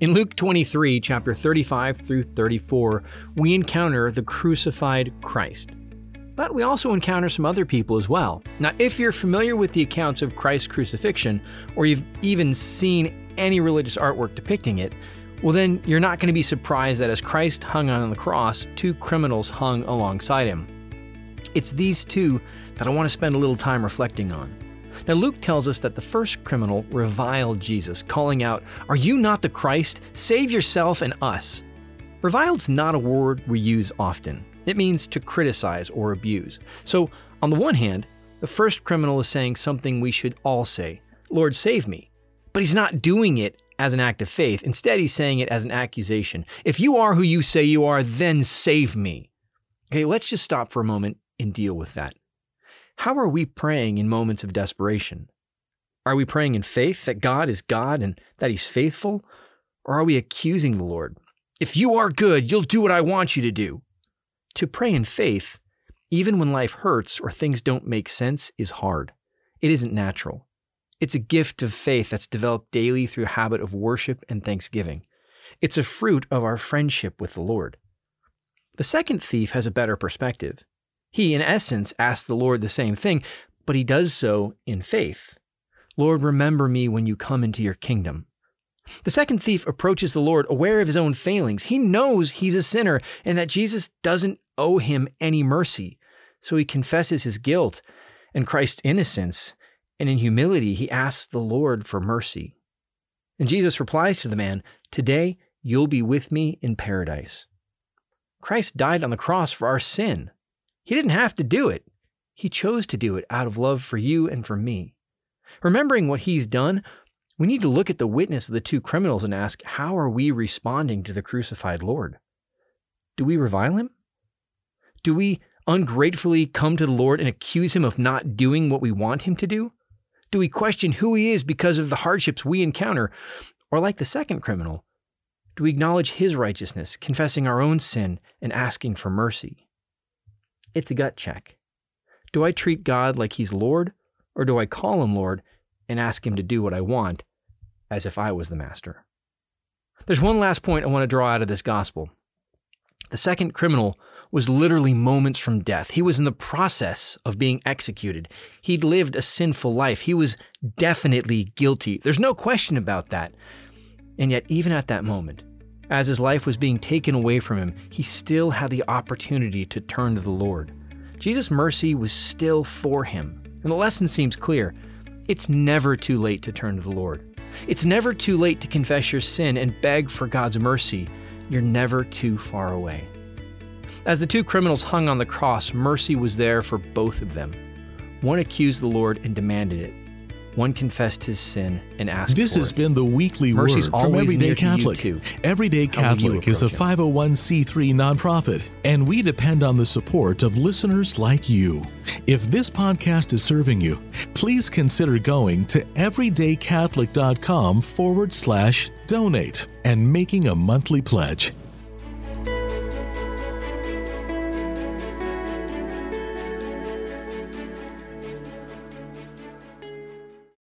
In Luke 23, chapter 35 through 34, we encounter the crucified Christ. But we also encounter some other people as well. Now, if you're familiar with the accounts of Christ's crucifixion, or you've even seen any religious artwork depicting it, well, then you're not going to be surprised that as Christ hung on the cross, two criminals hung alongside him. It's these two that I want to spend a little time reflecting on. Now, Luke tells us that the first criminal reviled Jesus, calling out, Are you not the Christ? Save yourself and us. Reviled's not a word we use often. It means to criticize or abuse. So, on the one hand, the first criminal is saying something we should all say Lord, save me. But he's not doing it as an act of faith. Instead, he's saying it as an accusation. If you are who you say you are, then save me. Okay, let's just stop for a moment and deal with that. How are we praying in moments of desperation? Are we praying in faith that God is God and that He's faithful? Or are we accusing the Lord? If you are good, you'll do what I want you to do. To pray in faith, even when life hurts or things don't make sense, is hard. It isn't natural. It's a gift of faith that's developed daily through habit of worship and thanksgiving. It's a fruit of our friendship with the Lord. The second thief has a better perspective. He, in essence, asks the Lord the same thing, but he does so in faith. Lord, remember me when you come into your kingdom. The second thief approaches the Lord aware of his own failings. He knows he's a sinner and that Jesus doesn't owe him any mercy. So he confesses his guilt and Christ's innocence, and in humility, he asks the Lord for mercy. And Jesus replies to the man, Today you'll be with me in paradise. Christ died on the cross for our sin. He didn't have to do it. He chose to do it out of love for you and for me. Remembering what he's done, we need to look at the witness of the two criminals and ask, how are we responding to the crucified Lord? Do we revile him? Do we ungratefully come to the Lord and accuse him of not doing what we want him to do? Do we question who he is because of the hardships we encounter? Or, like the second criminal, do we acknowledge his righteousness, confessing our own sin and asking for mercy? It's a gut check. Do I treat God like he's Lord, or do I call him Lord and ask him to do what I want as if I was the master? There's one last point I want to draw out of this gospel. The second criminal was literally moments from death. He was in the process of being executed. He'd lived a sinful life. He was definitely guilty. There's no question about that. And yet, even at that moment, as his life was being taken away from him, he still had the opportunity to turn to the Lord. Jesus' mercy was still for him. And the lesson seems clear it's never too late to turn to the Lord. It's never too late to confess your sin and beg for God's mercy. You're never too far away. As the two criminals hung on the cross, mercy was there for both of them. One accused the Lord and demanded it, one confessed his sin and asked This has it. been the weekly Mercy's word from Everyday near to Catholic. Everyday Catholic is a 501c3 nonprofit, and we depend on the support of listeners like you. If this podcast is serving you, please consider going to everydaycatholic.com forward slash donate and making a monthly pledge.